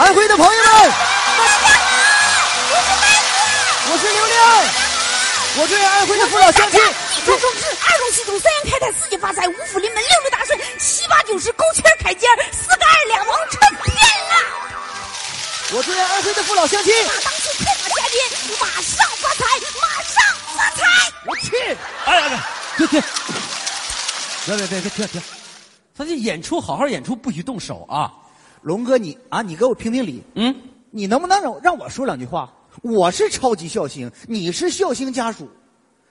安徽的朋友们，我是刘亮，我对安徽的父老乡亲。一传双至，二龙戏珠，三阳开泰，四季发财，五福临门，六六大顺，七八九十，勾签开尖四个二两王成片了。我祝愿安徽的父老乡亲。大当期快马加鞭，马上发财，马上发财。我去！哎呀，别别，别别别别停停，咱这演出好好演出，不许动手啊！龙哥你啊，你给我评评理，嗯，你能不能让让我说两句话？我是超级笑星，你是笑星家属，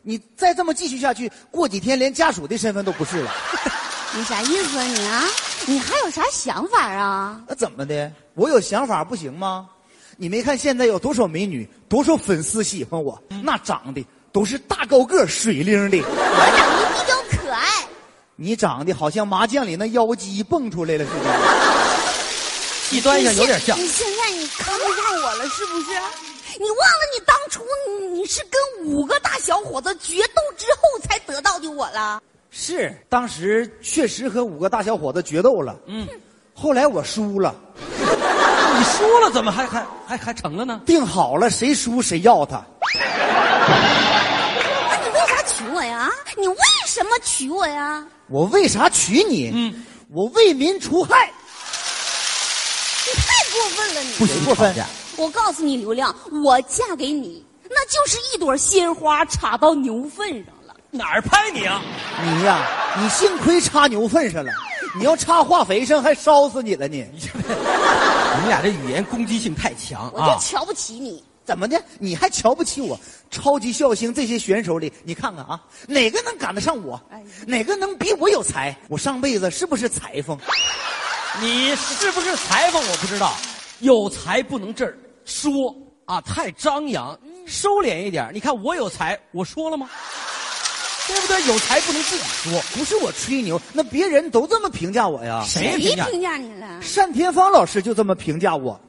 你再这么继续下去，过几天连家属的身份都不是了。你啥意思啊你啊？你还有啥想法啊？那怎么的？我有想法不行吗？你没看现在有多少美女，多少粉丝喜欢我？那长得都是大高个、水灵的。我长得比较可爱。你长得好像麻将里那妖姬蹦出来了似的。一端上有点像。你现在你看不上我了是不是？你忘了你当初你是跟五个大小伙子决斗之后才得到的我了？是，当时确实和五个大小伙子决斗了。嗯，后来我输了。你输了怎么还还还还成了呢？定好了，谁输谁要他。那你为啥娶我呀？你为什么娶我呀？我为啥娶你？嗯，我为民除害。过分了你！不许过分。我告诉你，刘亮，我嫁给你，那就是一朵鲜花插到牛粪上了。哪儿拍你啊？你呀，你幸亏插牛粪上了，你要插化肥上，还烧死你了你。你们俩这语言攻击性太强啊！我就瞧不起你。怎么的？你还瞧不起我？超级笑星这些选手里，你看看啊，哪个能赶得上我？哪个能比我有才？我上辈子是不是裁缝？你是不是裁缝？我不知道。有才不能这儿说啊，太张扬，收敛一点。你看我有才，我说了吗？对不对？有才不能自己说，不是我吹牛，那别人都这么评价我呀。谁谁评价？评价你了？单田芳老师就这么评价我。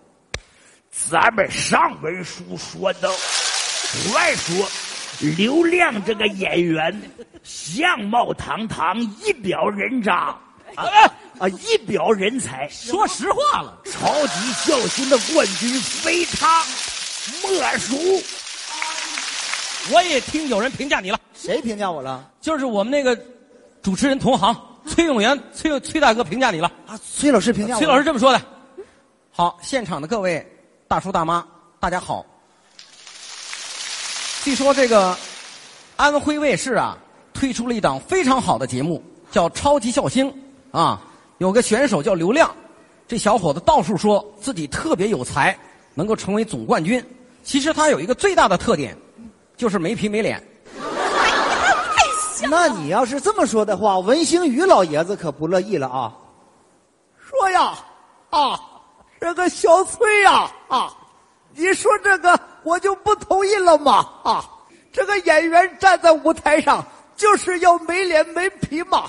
咱们上文书说到，传说刘亮这个演员相貌堂堂，一表人渣，啊 啊，一表人才。说实话了，超级孝心的冠军非他莫属。我也听有人评价你了，谁评价我了？就是我们那个主持人同行崔永元，崔崔大哥评价你了。啊，崔老师评价我。崔老师这么说的。好，现场的各位大叔大妈，大家好。据说这个安徽卫视啊推出了一档非常好的节目，叫《超级孝星》啊，有个选手叫刘亮，这小伙子到处说自己特别有才，能够成为总冠军。其实他有一个最大的特点，就是没皮没脸。那你要是这么说的话，文星宇老爷子可不乐意了啊！说呀，啊，这个小崔呀，啊，你说这个我就不同意了嘛，啊，这个演员站在舞台上就是要没脸没皮嘛。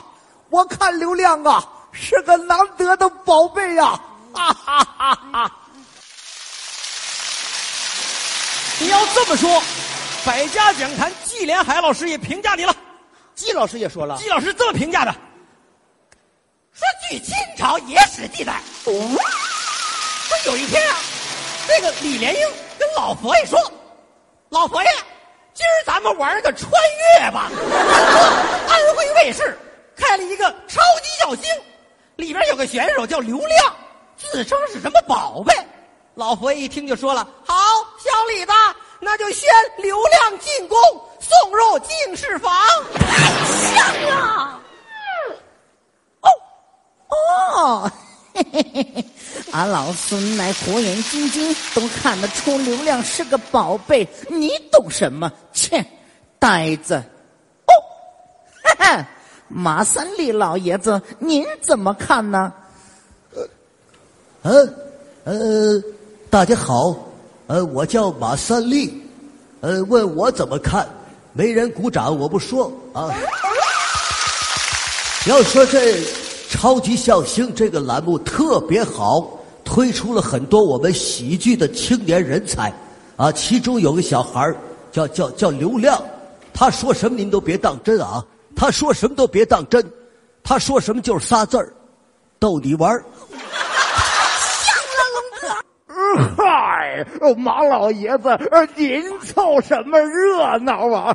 我看刘亮啊是个难得的宝贝呀，哈哈哈哈！你要这么说，百家讲坛季连海老师也评价你了。季老师也说了，季老师这么评价的：说据清朝野史记载，说有一天啊，这个李莲英跟老佛爷说：“老佛爷，今儿咱们玩个穿越吧。”安徽卫视开了一个超级小星，里边有个选手叫刘亮，自称是什么宝贝。老佛爷一听就说了：“好，小李子，那就宣刘亮进宫，送入进士房。”像啊！哦哦，嘿嘿嘿嘿，俺老孙乃火眼金睛，都看得出刘亮是个宝贝。你懂什么？切，呆子！哦，哈哈，马三立老爷子，您怎么看呢？呃，呃，大家好，呃，我叫马三立，呃，问我怎么看，没人鼓掌，我不说啊。要说这超级笑星这个栏目特别好，推出了很多我们喜剧的青年人才，啊，其中有个小孩儿叫叫叫刘亮，他说什么您都别当真啊，他说什么都别当真，他说什么就是仨字儿，逗你玩儿。像了，龙哥。儿，哦马老爷子，您凑什么热闹啊？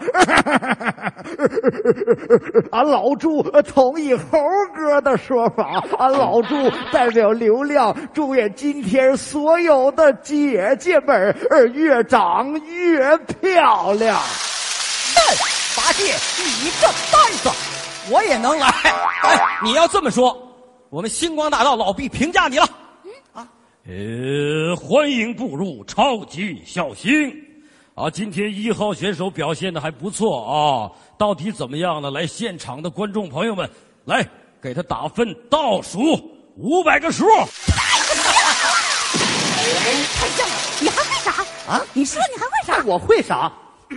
俺老朱同意猴哥的说法，俺老朱代表流量祝愿今天所有的姐姐们儿越长越漂亮。你这蛋子，我也能来。哎，你要这么说，我们星光大道老毕评价你了啊。呃，欢迎步入超级笑星啊！今天一号选手表现的还不错啊，到底怎么样呢？来，现场的观众朋友们，来给他打分，倒数五百个数。太像了！你还会啥啊？你说你还会啥？我会啥？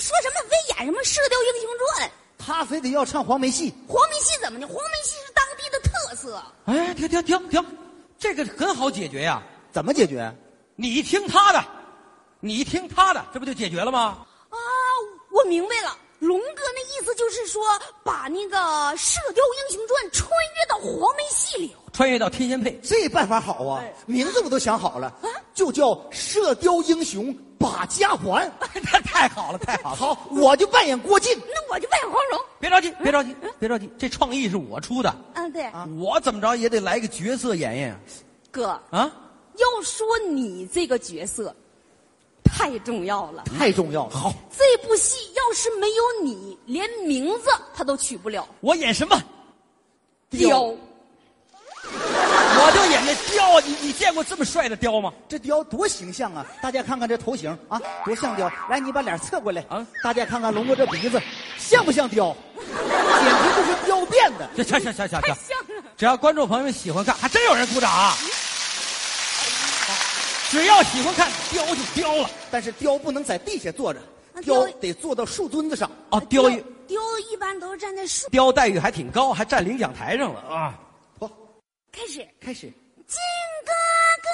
说什么非演什么《射雕英雄传》，他非得要唱黄梅戏，黄梅戏怎么的？黄梅戏是当地的特色。哎，停停停停，这个很好解决呀。怎么解决？你听他的，你听他的，这不就解决了吗？啊，我明白了，龙哥那意思就是说，把那个《射雕英雄传》穿越到黄梅戏里。穿越到天仙配，这办法好啊！名字我都想好了，啊就叫《射雕英雄把家还》。那太好了，太好了。好，我就扮演郭靖。那我就扮演黄蓉。别着急，别着急，别着急，这创意是我出的，嗯，对，我怎么着也得来个角色演演哥，啊！要说你这个角色，太重要了。太重要了。好，这部戏要是没有你，连名字他都取不了。我演什么？雕，我就演那雕。你你见过这么帅的雕吗？这雕多形象啊！大家看看这头型啊，多像雕！来，你把脸侧过来啊大家看看龙哥这鼻子，像不像雕？简直就是雕变的。行行行行行太行，像了。只要观众朋友们喜欢看，还真有人鼓掌啊！只要喜欢看，雕就雕了。但是雕不能在地下坐着，那雕雕得坐到树墩子上。啊，雕雕雕一般都是站在树。雕待遇还挺高，还站领奖台上了啊！好，开始，开始。靖哥哥。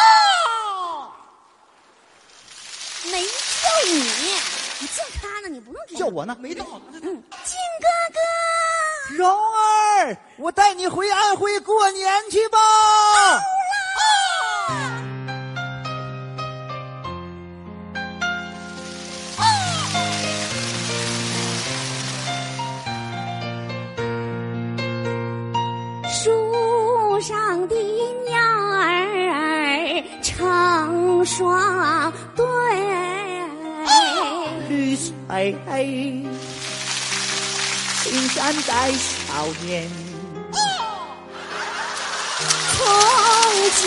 哦。没叫你，你叫他呢，你不用叫。我呢？没到，嗯，靖哥哥。蓉儿，我带你回安徽过年去吧。树双对。绿水青山在少年。从今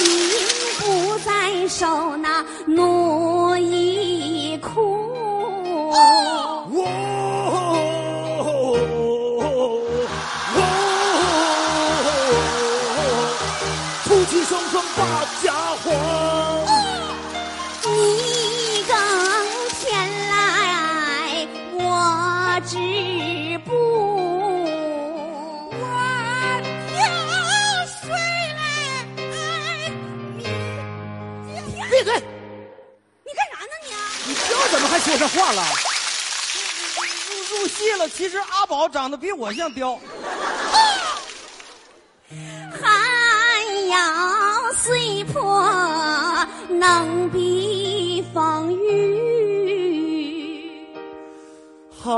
不再受那奴话了？入入戏了。其实阿宝长得比我像雕，寒窑虽破，能避风雨。哈